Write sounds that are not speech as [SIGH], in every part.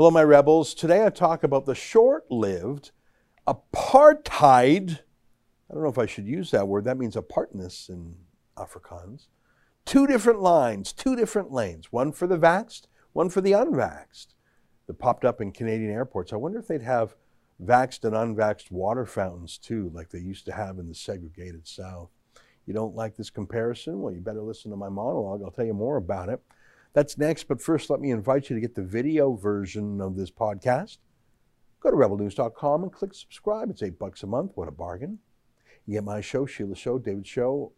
Hello, my rebels. Today I talk about the short lived apartheid. I don't know if I should use that word. That means apartness in Afrikaans. Two different lines, two different lanes, one for the vaxxed, one for the unvaxxed, that popped up in Canadian airports. I wonder if they'd have vaxxed and unvaxxed water fountains too, like they used to have in the segregated South. You don't like this comparison? Well, you better listen to my monologue. I'll tell you more about it. That's next, but first, let me invite you to get the video version of this podcast. Go to rebelnews.com and click subscribe. It's eight bucks a month. What a bargain. You get my show, Sheila Show, David Show,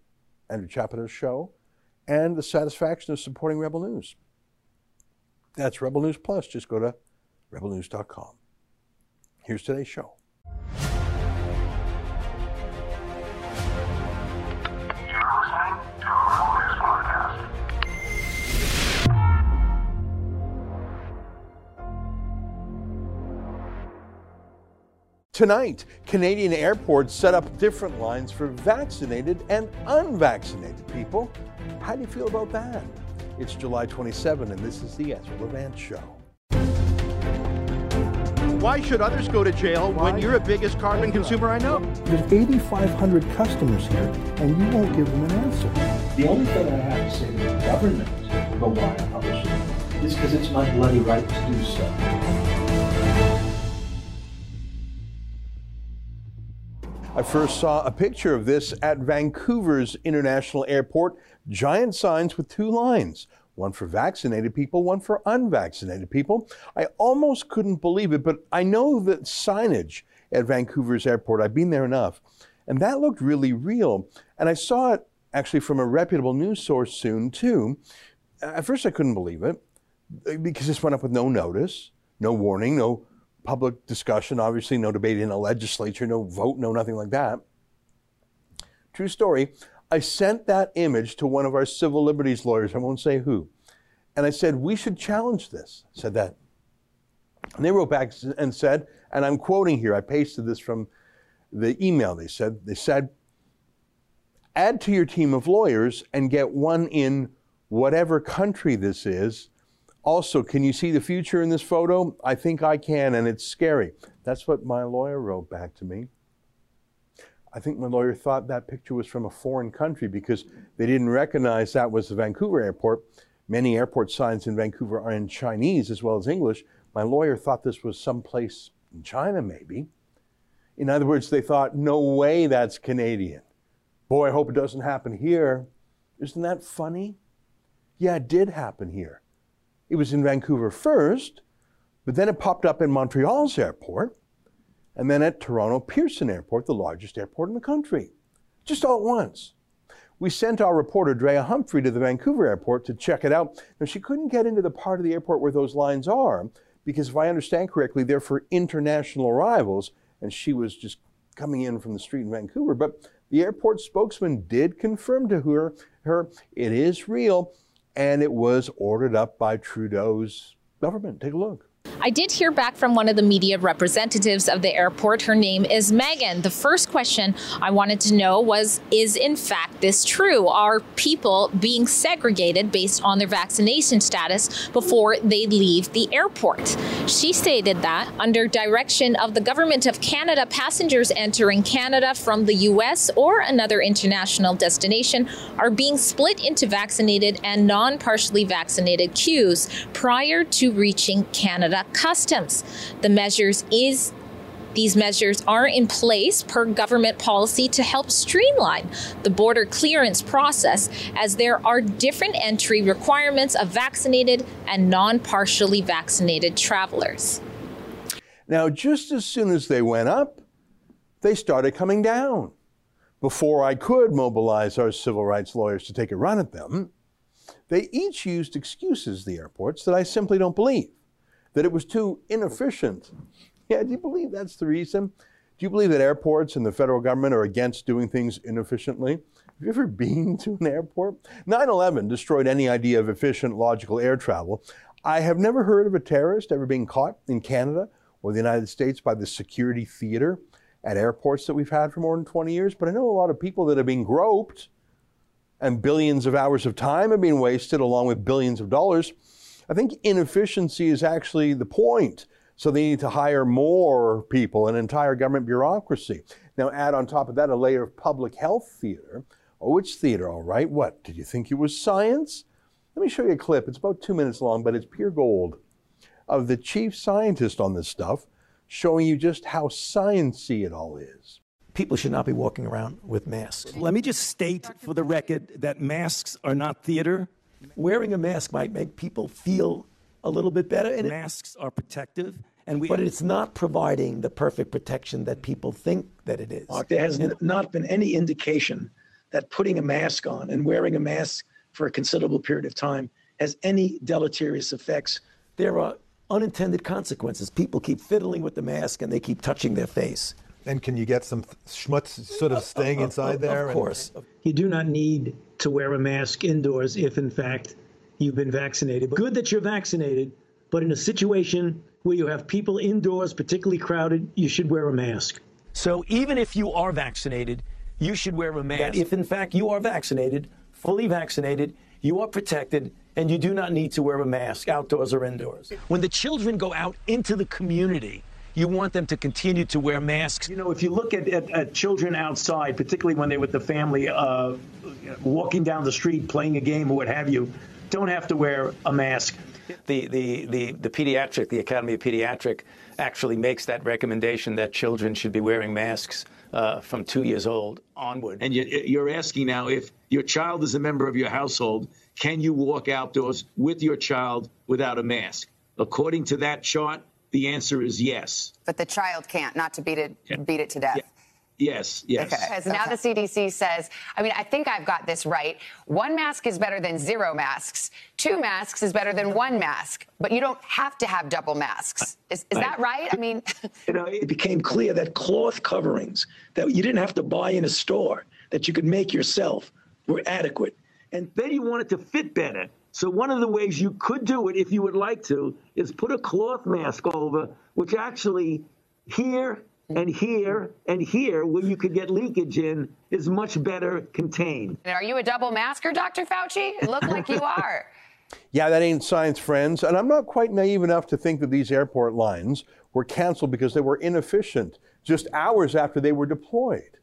Andrew Chapados show, and the satisfaction of supporting Rebel News. That's Rebel News Plus. Just go to rebelnews.com. Here's today's show. Tonight, Canadian airports set up different lines for vaccinated and unvaccinated people. How do you feel about that? It's July 27, and this is the Ezra Levant Show. Why should others go to jail when you're the biggest carbon consumer I know? There's 8,500 customers here, and you won't give them an answer. The only thing I have to say to the government about why I publish it is because it's my bloody right to do so. I first saw a picture of this at Vancouver's International Airport. Giant signs with two lines one for vaccinated people, one for unvaccinated people. I almost couldn't believe it, but I know that signage at Vancouver's airport, I've been there enough, and that looked really real. And I saw it actually from a reputable news source soon, too. At first, I couldn't believe it uh, because this went up with no notice, no warning, no public discussion, obviously, no debate in a legislature, no vote, no nothing like that. True story. I sent that image to one of our civil liberties lawyers, I won't say who, and I said, We should challenge this. Said that. And they wrote back and said, and I'm quoting here, I pasted this from the email they said, they said, add to your team of lawyers and get one in whatever country this is also, can you see the future in this photo? I think I can, and it's scary. That's what my lawyer wrote back to me. I think my lawyer thought that picture was from a foreign country because they didn't recognize that was the Vancouver airport. Many airport signs in Vancouver are in Chinese as well as English. My lawyer thought this was someplace in China, maybe. In other words, they thought, no way that's Canadian. Boy, I hope it doesn't happen here. Isn't that funny? Yeah, it did happen here. It was in Vancouver first, but then it popped up in Montreal's airport, and then at Toronto Pearson Airport, the largest airport in the country, just all at once. We sent our reporter, Drea Humphrey, to the Vancouver airport to check it out. Now, she couldn't get into the part of the airport where those lines are, because if I understand correctly, they're for international arrivals, and she was just coming in from the street in Vancouver. But the airport spokesman did confirm to her, her it is real and it was ordered up by Trudeau's government. Take a look. I did hear back from one of the media representatives of the airport. Her name is Megan. The first question I wanted to know was Is in fact this true? Are people being segregated based on their vaccination status before they leave the airport? She stated that under direction of the Government of Canada, passengers entering Canada from the US or another international destination are being split into vaccinated and non partially vaccinated queues prior to reaching Canada customs. The measures is these measures are in place per government policy to help streamline the border clearance process as there are different entry requirements of vaccinated and non partially vaccinated travelers. Now, just as soon as they went up, they started coming down. Before I could mobilize our civil rights lawyers to take a run at them, they each used excuses, the airports, that I simply don't believe that it was too inefficient. Yeah, do you believe that's the reason? Do you believe that airports and the federal government are against doing things inefficiently? Have you ever [LAUGHS] been to an airport? 9 11 destroyed any idea of efficient, logical air travel. I have never heard of a terrorist ever being caught in Canada or the United States by the security theater at airports that we've had for more than 20 years, but I know a lot of people that have been groped and billions of hours of time have been wasted along with billions of dollars I think inefficiency is actually the point. So they need to hire more people, an entire government bureaucracy. Now, add on top of that a layer of public health theater. Oh, it's theater, all right. What? Did you think it was science? Let me show you a clip. It's about two minutes long, but it's pure gold of the chief scientist on this stuff showing you just how sciencey it all is. People should not be walking around with masks. Let me just state for the record that masks are not theater. Wearing a mask might make people feel a little bit better. And masks are protective. And we, but it's not providing the perfect protection that people think that it is. Mark, there has not been any indication that putting a mask on and wearing a mask for a considerable period of time has any deleterious effects. There are unintended consequences. People keep fiddling with the mask and they keep touching their face. And can you get some schmutz sort of staying uh, uh, inside uh, there? Of course. You do not need to wear a mask indoors if, in fact, you've been vaccinated. Good that you're vaccinated, but in a situation where you have people indoors, particularly crowded, you should wear a mask. So even if you are vaccinated, you should wear a mask. That if, in fact, you are vaccinated, fully vaccinated, you are protected, and you do not need to wear a mask outdoors or indoors. When the children go out into the community, you want them to continue to wear masks. You know, if you look at, at, at children outside, particularly when they're with the family, uh, walking down the street, playing a game or what have you, don't have to wear a mask. The, the, the, the pediatric, the Academy of Pediatric actually makes that recommendation that children should be wearing masks uh, from two years old onward. And you're asking now if your child is a member of your household, can you walk outdoors with your child without a mask? According to that chart, the answer is yes. But the child can't, not to beat it, yeah. beat it to death. Yeah. Yes, yes. Okay. Because now the CDC says, I mean, I think I've got this right. One mask is better than zero masks. Two masks is better than one mask. But you don't have to have double masks. Is, is that right? I mean, [LAUGHS] you know, it became clear that cloth coverings that you didn't have to buy in a store, that you could make yourself, were adequate. And then you wanted to fit better. So one of the ways you could do it, if you would like to, is put a cloth mask over, which actually here and here and here, where you could get leakage in, is much better contained. And are you a double masker, Dr. Fauci? It looked like you are. [LAUGHS] Yeah, that ain't science, friends. And I'm not quite naive enough to think that these airport lines were canceled because they were inefficient just hours after they were deployed.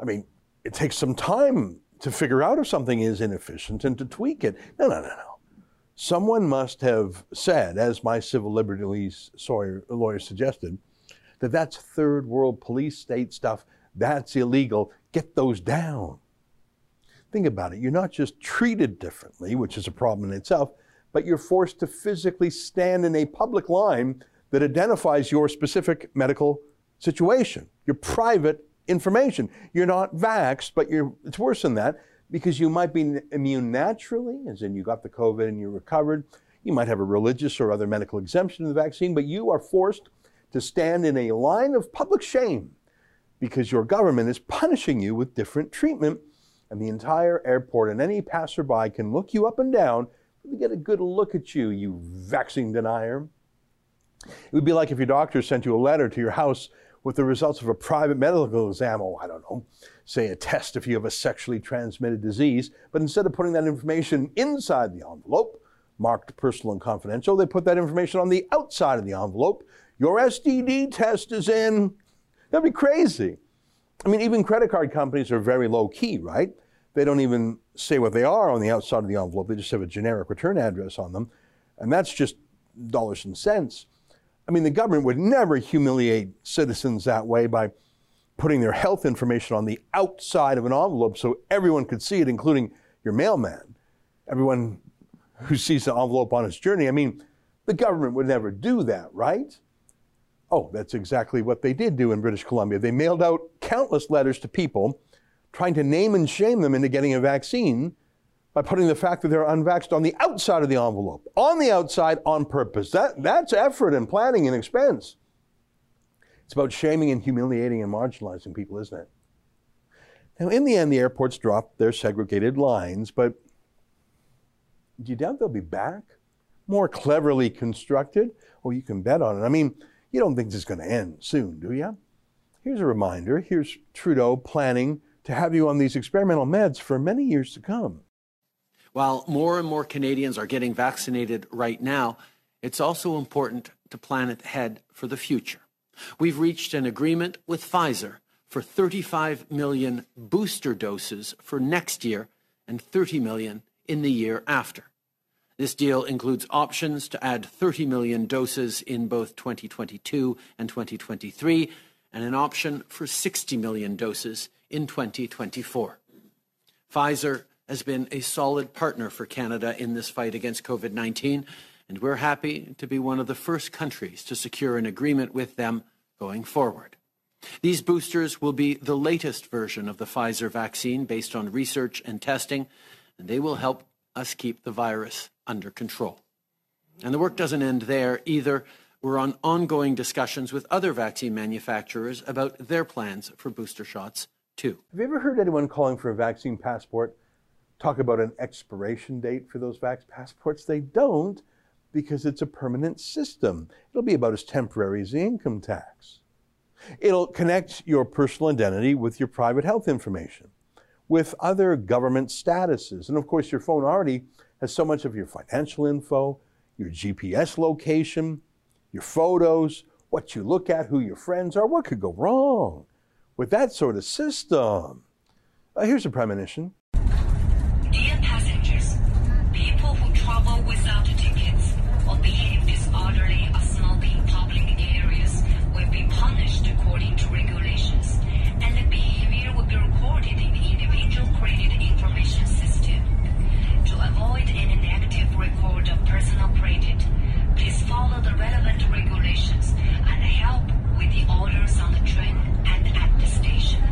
I mean, it takes some time to figure out if something is inefficient and to tweak it. No, no, no, no. Someone must have said, as my civil liberties lawyer suggested, that that's third world police state stuff. That's illegal. Get those down. Think about it. You're not just treated differently, which is a problem in itself, but you're forced to physically stand in a public line that identifies your specific medical situation, your private information. You're not vaxxed, but you're, it's worse than that because you might be immune naturally, as in you got the COVID and you recovered. You might have a religious or other medical exemption to the vaccine, but you are forced to stand in a line of public shame because your government is punishing you with different treatment, and the entire airport and any passerby can look you up and down to get a good look at you, you vaccine denier. It would be like if your doctor sent you a letter to your house with the results of a private medical exam, oh, I don't know, say a test if you have a sexually transmitted disease, but instead of putting that information inside the envelope, marked personal and confidential, they put that information on the outside of the envelope your STD test is in. That'd be crazy. I mean, even credit card companies are very low key, right? They don't even say what they are on the outside of the envelope. They just have a generic return address on them. And that's just dollars and cents. I mean, the government would never humiliate citizens that way by putting their health information on the outside of an envelope so everyone could see it, including your mailman, everyone who sees the envelope on its journey. I mean, the government would never do that, right? Oh, that's exactly what they did do in British Columbia. They mailed out countless letters to people trying to name and shame them into getting a vaccine by putting the fact that they're unvaxxed on the outside of the envelope, on the outside on purpose. That, that's effort and planning and expense. It's about shaming and humiliating and marginalizing people, isn't it? Now, in the end, the airports dropped their segregated lines, but do you doubt they'll be back? More cleverly constructed? Oh, you can bet on it. I mean, you don't think this is going to end soon, do you? Here's a reminder. Here's Trudeau planning to have you on these experimental meds for many years to come. While more and more Canadians are getting vaccinated right now, it's also important to plan ahead for the future. We've reached an agreement with Pfizer for 35 million booster doses for next year and 30 million in the year after. This deal includes options to add 30 million doses in both 2022 and 2023, and an option for 60 million doses in 2024. Pfizer has been a solid partner for Canada in this fight against COVID 19, and we're happy to be one of the first countries to secure an agreement with them going forward. These boosters will be the latest version of the Pfizer vaccine based on research and testing, and they will help us keep the virus under control. And the work doesn't end there either. We're on ongoing discussions with other vaccine manufacturers about their plans for booster shots, too. Have you ever heard anyone calling for a vaccine passport talk about an expiration date for those vax passports? They don't because it's a permanent system. It'll be about as temporary as the income tax. It'll connect your personal identity with your private health information, with other government statuses. And of course, your phone already has so much of your financial info, your GPS location, your photos, what you look at, who your friends are. What could go wrong with that sort of system? Uh, here's a premonition. Dear passengers, people who travel without tickets or behave disorderly or smoke in public areas will be punished according to regulations, and the behavior will be recorded in the individual created information system. To avoid any negative record of personal credit, please follow the relevant regulations and help with the orders on the train and at the station.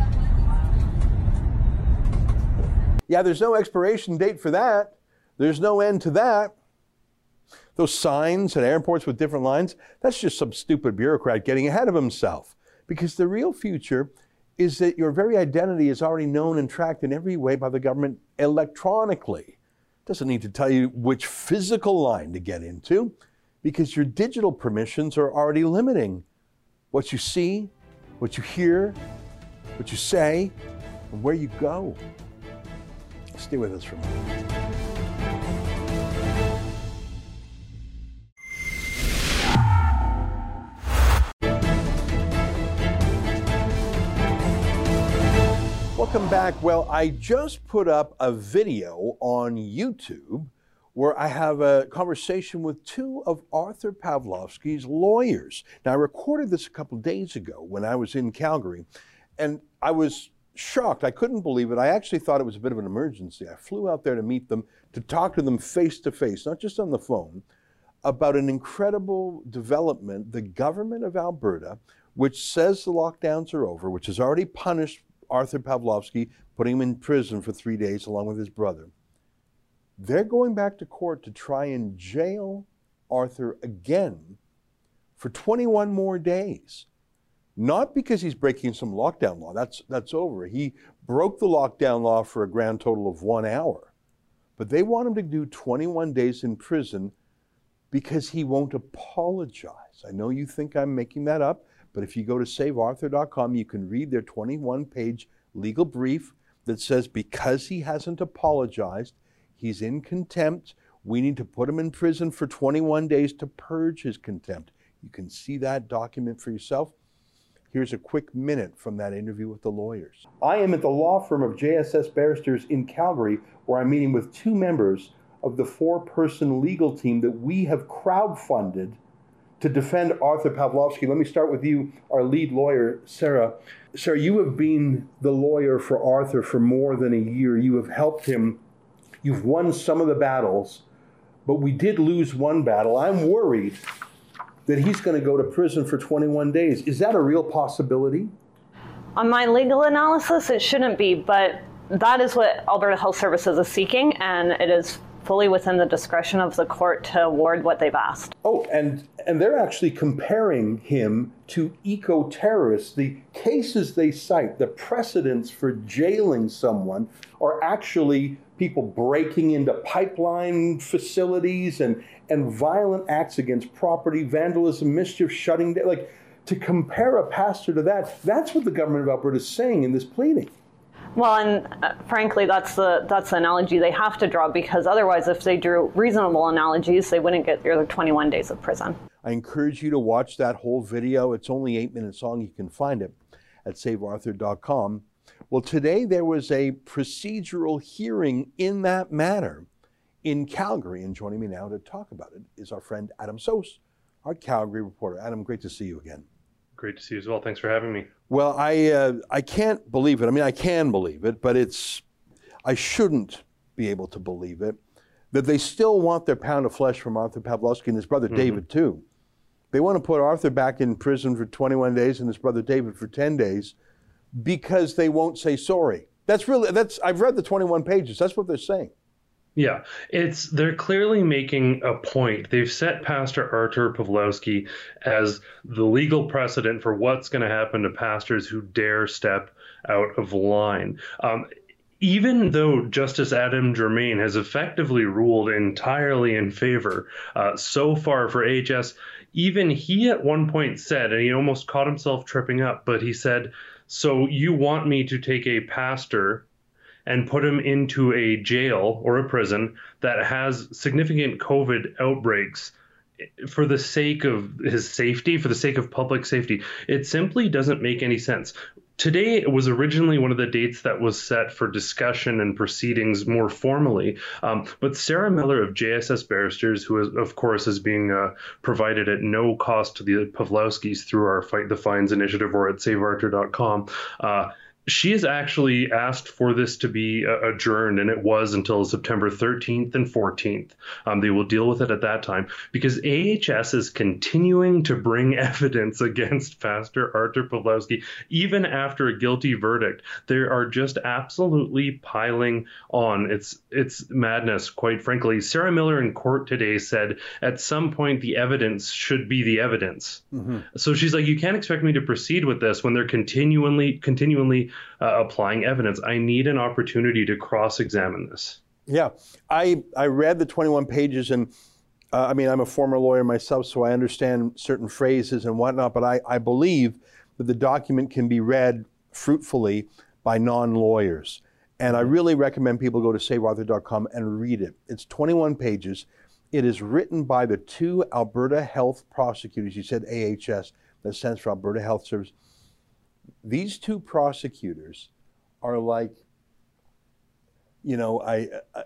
Yeah, there's no expiration date for that. There's no end to that. Those signs at airports with different lines, that's just some stupid bureaucrat getting ahead of himself. Because the real future is that your very identity is already known and tracked in every way by the government electronically. Doesn't need to tell you which physical line to get into because your digital permissions are already limiting what you see, what you hear, what you say, and where you go. Stay with us for a moment. Welcome back. Well, I just put up a video on YouTube where I have a conversation with two of Arthur Pawlowski's lawyers. Now, I recorded this a couple days ago when I was in Calgary, and I was shocked. I couldn't believe it. I actually thought it was a bit of an emergency. I flew out there to meet them, to talk to them face to face, not just on the phone, about an incredible development. The government of Alberta, which says the lockdowns are over, which has already punished Arthur Pawlowski, putting him in prison for three days along with his brother. They're going back to court to try and jail Arthur again for 21 more days. Not because he's breaking some lockdown law, that's, that's over. He broke the lockdown law for a grand total of one hour. But they want him to do 21 days in prison because he won't apologize. I know you think I'm making that up, but if you go to savearthur.com, you can read their 21 page legal brief that says because he hasn't apologized, he's in contempt. We need to put him in prison for 21 days to purge his contempt. You can see that document for yourself. Here's a quick minute from that interview with the lawyers. I am at the law firm of JSS Barristers in Calgary, where I'm meeting with two members of the four person legal team that we have crowdfunded to defend Arthur Pawlowski. Let me start with you, our lead lawyer, Sarah. Sarah, you have been the lawyer for Arthur for more than a year. You have helped him. You've won some of the battles, but we did lose one battle. I'm worried that he's going to go to prison for 21 days. Is that a real possibility? On my legal analysis, it shouldn't be, but that is what Alberta Health Services is seeking, and it is fully within the discretion of the court to award what they've asked. Oh, and and they're actually comparing him to eco-terrorists. The cases they cite, the precedents for jailing someone are actually people breaking into pipeline facilities and and violent acts against property, vandalism, mischief, shutting down like to compare a pastor to that, that's what the government of Alberta is saying in this pleading. Well, and uh, frankly, that's the that's the analogy they have to draw because otherwise, if they drew reasonable analogies, they wouldn't get their 21 days of prison. I encourage you to watch that whole video. It's only eight minutes long. You can find it at savearthur.com. Well, today there was a procedural hearing in that matter in Calgary, and joining me now to talk about it is our friend Adam Soos, our Calgary reporter. Adam, great to see you again. Great to see you as well. Thanks for having me. Well, I uh, I can't believe it. I mean, I can believe it, but it's I shouldn't be able to believe it that they still want their pound of flesh from Arthur Pawlowski and his brother mm-hmm. David too. They want to put Arthur back in prison for 21 days and his brother David for 10 days because they won't say sorry. That's really that's I've read the 21 pages. That's what they're saying. Yeah, it's they're clearly making a point. They've set Pastor Artur Pawlowski as the legal precedent for what's going to happen to pastors who dare step out of line. Um, even though Justice Adam Germain has effectively ruled entirely in favor uh, so far for AHS, even he at one point said, and he almost caught himself tripping up, but he said, So you want me to take a pastor and put him into a jail or a prison that has significant COVID outbreaks for the sake of his safety, for the sake of public safety. It simply doesn't make any sense. Today it was originally one of the dates that was set for discussion and proceedings more formally. Um, but Sarah Miller of JSS Barristers, who is, of course is being uh, provided at no cost to the Pawlowskis through our Fight the Fines initiative or at SaveArthur.com, uh, she has actually asked for this to be uh, adjourned, and it was until September 13th and 14th. Um, they will deal with it at that time because AHS is continuing to bring [LAUGHS] evidence against Pastor Arthur Pawlowski even after a guilty verdict. They are just absolutely piling on. It's it's madness, quite frankly. Sarah Miller in court today said at some point the evidence should be the evidence. Mm-hmm. So she's like, you can't expect me to proceed with this when they're continually continually uh, applying evidence. I need an opportunity to cross examine this. Yeah, I, I read the 21 pages, and uh, I mean, I'm a former lawyer myself, so I understand certain phrases and whatnot, but I, I believe that the document can be read fruitfully by non lawyers. And I really recommend people go to savearthur.com and read it. It's 21 pages. It is written by the two Alberta health prosecutors. You said AHS, that stands for Alberta Health Service these two prosecutors are like, you know, I, I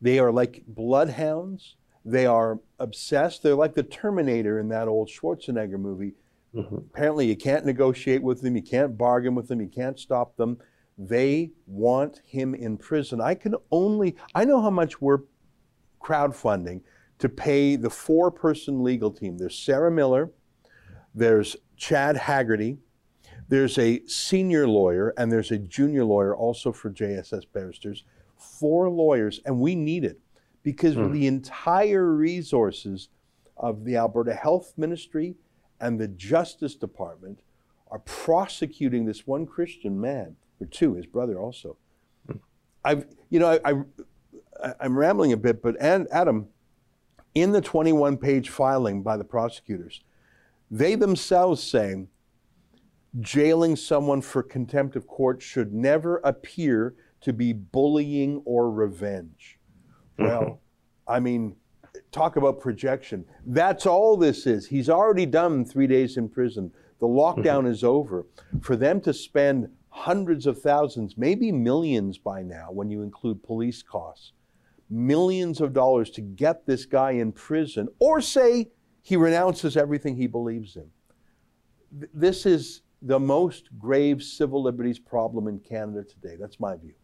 they are like bloodhounds. They are obsessed. They're like the Terminator in that old Schwarzenegger movie. Mm-hmm. Apparently, you can't negotiate with them, you can't bargain with them, you can't stop them. They want him in prison. I can only, I know how much we're crowdfunding to pay the four person legal team. There's Sarah Miller, there's Chad Haggerty, there's a senior lawyer and there's a junior lawyer also for JSS barristers. Four lawyers, and we need it because hmm. the entire resources of the Alberta Health Ministry and the Justice Department are prosecuting this one Christian man, or two, his brother also. Hmm. I've, you know, I, I, I'm rambling a bit, but and Adam, in the 21 page filing by the prosecutors, they themselves say jailing someone for contempt of court should never appear to be bullying or revenge. Mm-hmm. Well, I mean, talk about projection. That's all this is. He's already done three days in prison. The lockdown mm-hmm. is over. For them to spend hundreds of thousands, maybe millions by now, when you include police costs, millions of dollars to get this guy in prison, or say he renounces everything he believes in. This is the most grave civil liberties problem in Canada today. That's my view.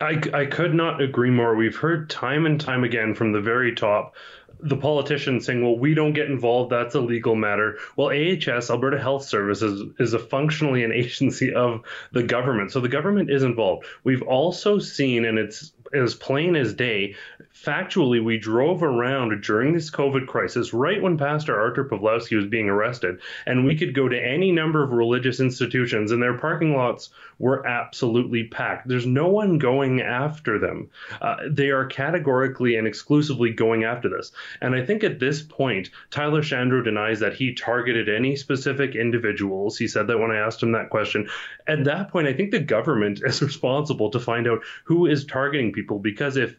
I, I could not agree more. We've heard time and time again from the very top the politicians saying, well, we don't get involved. That's a legal matter. Well, AHS, Alberta Health Services, is a functionally an [LAUGHS] agency of the government. So the government is involved. We've also seen, and it's as plain as day. Factually, we drove around during this COVID crisis, right when Pastor Arthur Pawlowski was being arrested, and we could go to any number of religious institutions, and their parking lots were absolutely packed. There's no one going after them. Uh, they are categorically and exclusively going after this. And I think at this point, Tyler Shandro denies that he targeted any specific individuals. He said that when I asked him that question. At that point, I think the government [LAUGHS] is responsible to find out who is targeting people because if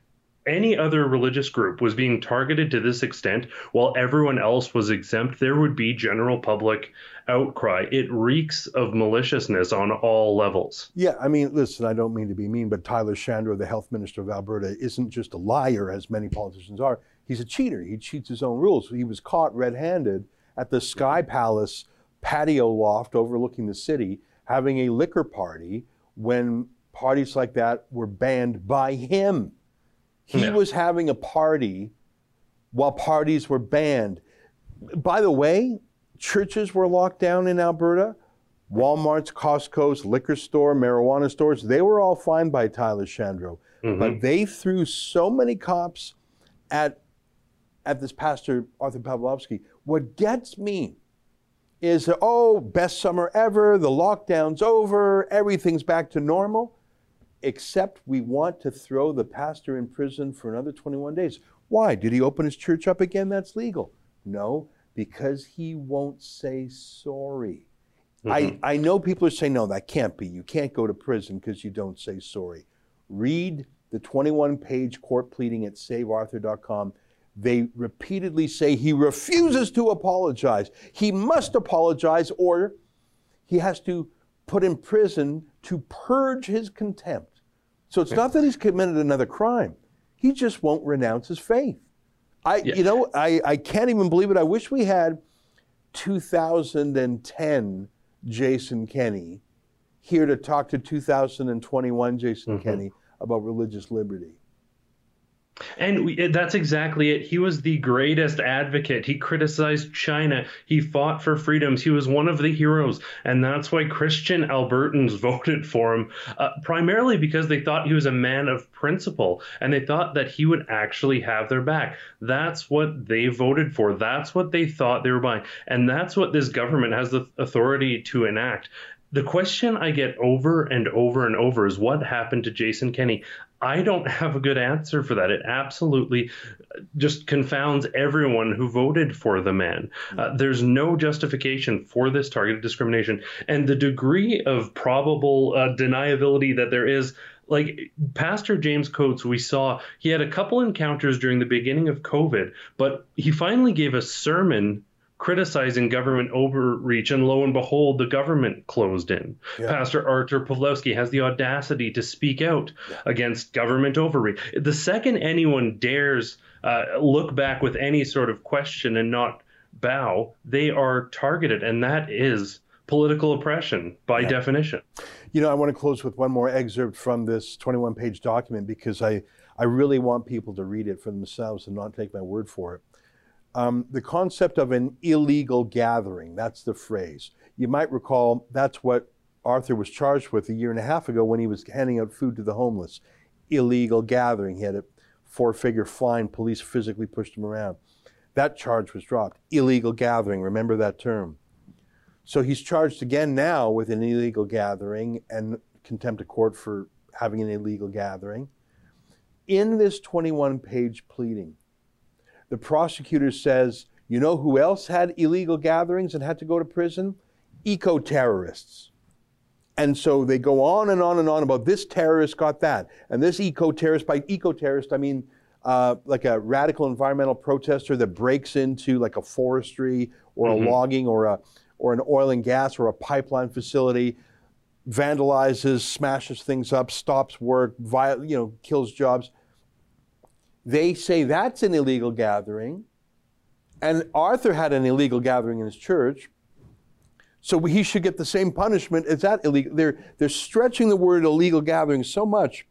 any other religious group was being targeted to this extent while everyone else was exempt, there would be general public outcry. It reeks of maliciousness on all levels. Yeah, I mean, listen, I don't mean to be mean, but Tyler Shandro, the health minister of Alberta, isn't just a liar, as many politicians are. He's a cheater. He cheats his own rules. He was caught red handed at the Sky Palace patio loft overlooking the city having a liquor party when parties like that were banned by him. He Yeah. was having a party while parties were banned. By the way, churches were locked down in Alberta. Walmart's, Costco's, liquor store, marijuana stores, they were all fined by Tyler Shandro. Mm-hmm. But they threw so many cops at at this pastor Arthur Pawlowski. What gets me is that, oh, best summer ever, the lockdown's over, everything's back to normal, except we want to throw the pastor in prison for another 21 days. Why? Did he open his church up again? That's legal. No, because he won't say sorry. I, mm-hmm. I know people are saying, no, that can't be. You can't go to prison because you don't say sorry. Read the 21 page court pleading at savearthur.com. They repeatedly say he refuses to apologize. He must apologize or he has to put in prison to purge his contempt. So it's not that he's committed another crime. He just won't renounce his faith. I you know, I, I can't even believe it. I wish we had 2010 Jason Kenney here to talk to 2021 Jason mm-hmm. Kenney about religious liberty. And we, that's exactly it. He was the greatest advocate. He criticized China. He fought for freedoms. He was one of the heroes. And that's why Christian Albertans [LAUGHS] voted for him, uh, primarily because they thought he was a man of principle and they thought that he would actually have their back. That's what they voted for. That's what they thought they were buying. And that's what this government has the authority to enact. The question I get over and over and over is what happened to Jason Kenney? I don't [LAUGHS] have a good answer for that. It absolutely just confounds everyone who voted for the man. Uh, there's no justification for this targeted discrimination. And the degree of probable uh, deniability that there is like Pastor James Coates, we saw he had a couple encounters during the beginning of COVID, but he finally gave a sermon criticizing government overreach, and lo and behold, the government closed in. Pastor Artur Pawlowski has the audacity to speak out against government overreach. The second anyone dares uh, look back with any sort of question and not bow, they are targeted, and that is political oppression by definition. You know, I want to close with one more excerpt from this 21 page document because I, I really want people to read it for themselves and not take my word for it. Um, the concept of an illegal gathering, that's the phrase. You might recall that's what Arthur was charged with a year and a half ago when he was handing out food to the homeless. Illegal gathering. He had a four figure fine. Police physically pushed him around. That charge was dropped. Illegal gathering. Remember that term. So he's charged again now with an illegal gathering and contempt of court for having an illegal gathering. In this 21 page pleading, the prosecutor says, you know who else had illegal gatherings and had to go to prison? Eco terrorists. And so they go on and on and on about this terrorist got that, and this eco terrorist. By eco terrorist, I mean uh, like a radical environmental protester that breaks into like a forestry or Mhm. a logging or a or an oil and gas or a pipeline facility, vandalizes, smashes things up, stops work, viol- you know, kills jobs. They say that's an illegal gathering, and Arthur had an illegal gathering in his church. So he should get the same punishment as that illegal. They're, they're stretching the word illegal gathering so much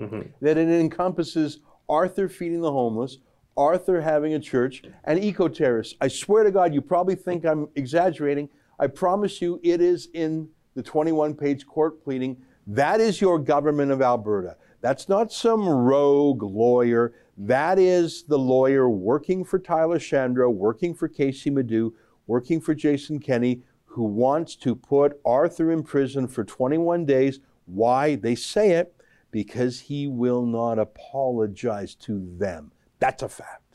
mm-hmm. that it encompasses Arthur feeding the homeless, Arthur having a church, and eco terrorists. I swear to God, you probably think I'm exaggerating. I promise you, it is in the 21 page court pleading. That is your government of Alberta. That's not some rogue lawyer. That is the lawyer working for Tyler Shandro, working for Kaycee Madu, working for Jason Kenney, who wants to put Arthur in prison for 21 days. Why? They say it because he will not apologize to them. That's a fact.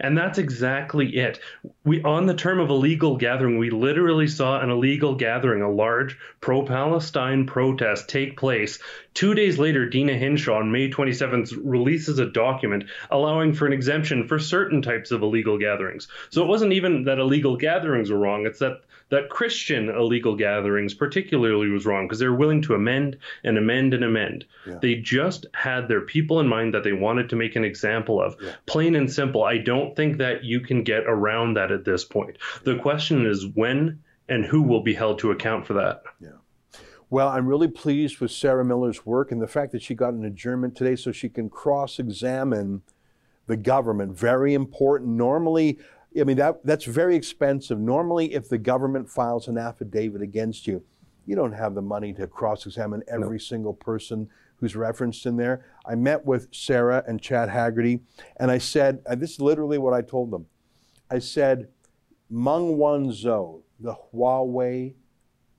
And that's exactly it. We on the term of illegal gathering, we literally saw an illegal gathering, a large pro-Palestine protest take place. Two days later, Deena Hinshaw on May 27th releases a document allowing for an exemption for certain types of illegal gatherings. So it wasn't even that illegal gatherings were wrong, it's that that Christian illegal gatherings particularly was wrong because they were willing to amend and amend and amend. Yeah. They just had their people in mind that they wanted to make an example of. Yeah. Plain and simple. I don't think that you can get around that at this point. The question is when and who will be held to account for that. Yeah. Well, I'm really pleased with Sarah Miller's work and the fact that she got an adjournment today so she can cross examine the government. Very important. Normally, I mean, that, that's very expensive. Normally, if the government files an affidavit against you, you don't have the money to cross examine every no. single person who's referenced in there. I met with Sarah and Chad Haggerty, and I said, and this is literally what I told them. I said, Meng Wanzhou, the Huawei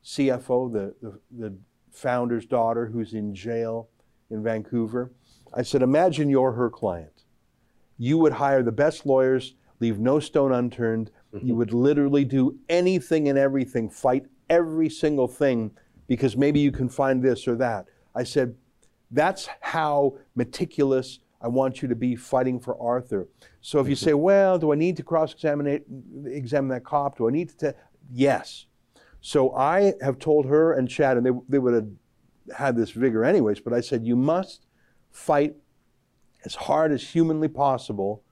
CFO, the, the, the founder's daughter who's in jail in Vancouver, I said, imagine you're her client. You would hire the best lawyers leave no stone unturned. Mm-hmm. You would literally do anything and everything, fight every single thing because maybe you can find this or that. I said, that's how meticulous I want you to be fighting for Arthur. So if you say, well, do I need to cross examine examine that cop? Do I need to? T-? Yes. So I have told her and Chad, and they, they would have had this vigor anyways, but I said, you must fight as hard as humanly possible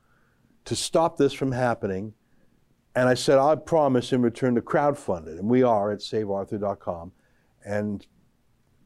to stop this from happening. And I said, I promise in return to crowdfund it. And we are at savearthur.com. And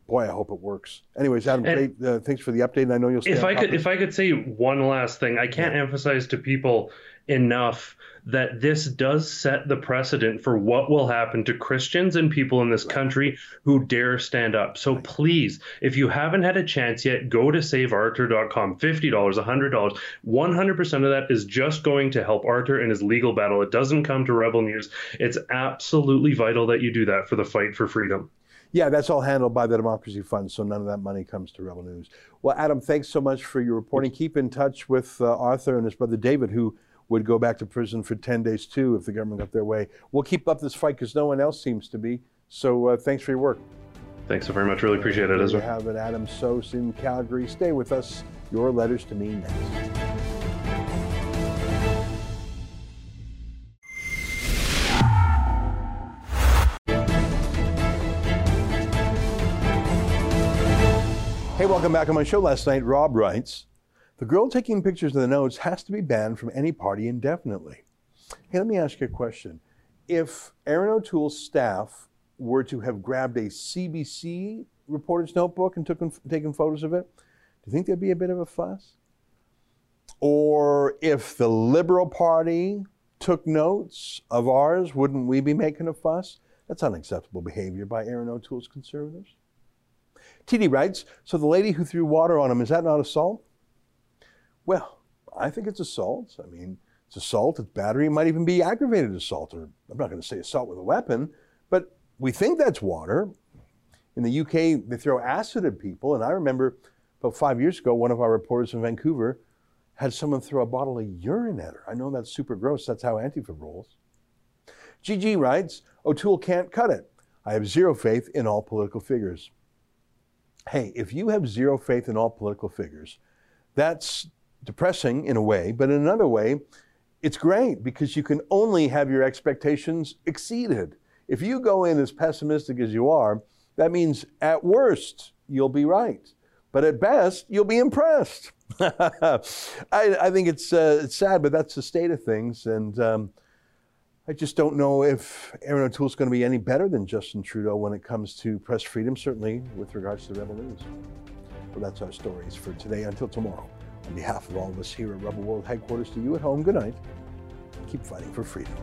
boy, I hope it works. Anyways, Adam, and great. Uh, thanks for the update. And I know you'll. If I could, if I could say one last thing, I can't yeah. emphasize to people enough that this does set the precedent for what will happen to Christians and people in this country who dare stand up. So please, if you haven't had a chance yet, go to savearthur.com. $50, $100, 100% of that is just going to help Arthur in his legal battle. It doesn't come to Rebel News. It's absolutely vital that you do that for the fight for freedom. Yeah, that's all handled by the Democracy Fund, so none of that money comes to Rebel News. Well, Adam, thanks so much for your reporting. Keep in touch with uh, Arthur and his brother David, who would go back to prison for 10 days too if the government got their way. We'll keep up this fight because no one else seems to be. So uh, thanks for your work. Thanks so very much. Really appreciate it, Ezra. We have it, Adam Soos in Calgary. Stay with us. Your letters to me next. Hey, welcome back on my show last night. Rob writes, the girl taking pictures of the notes has to be banned from any party indefinitely. Hey, let me ask you a question. If Erin O'Toole's staff were to have grabbed a CBC reporter's notebook and took, taken photos of it, do you think there'd be a bit of a fuss? Or if the Liberal Party took notes of ours, wouldn't we be making a fuss? That's unacceptable behavior by Erin O'Toole's conservatives. TD writes, so the lady who threw water on him, is that not assault? Well, I think it's assault. I mean, it's assault, it's battery, it might even be aggravated assault, or I'm not going to say assault with a weapon, but we think that's water. In the UK, they throw acid at people, and I remember about five years ago, one of our reporters in Vancouver had someone throw a bottle of urine at her. I know that's super gross, that's how Antifa rolls. GG writes, O'Toole can't cut it. I have zero faith in all political figures. Hey, if you have zero faith in all political figures, that's depressing in a way, but in another way, it's great because you can only have your expectations exceeded. If you go in as pessimistic as you are, that means at worst, you'll be right. But at best, you'll be impressed. [LAUGHS] I, I, think it's, uh, it's sad, but that's the state of things. And um, I just don't know if Erin O'Toole's going to be any better than Justin Trudeau when it comes to press freedom, certainly with regards to the Rebel News. Well, that's our stories for today. Until tomorrow. On behalf of all of us here at Rebel World Headquarters, to you at home, good night. Keep fighting for freedom.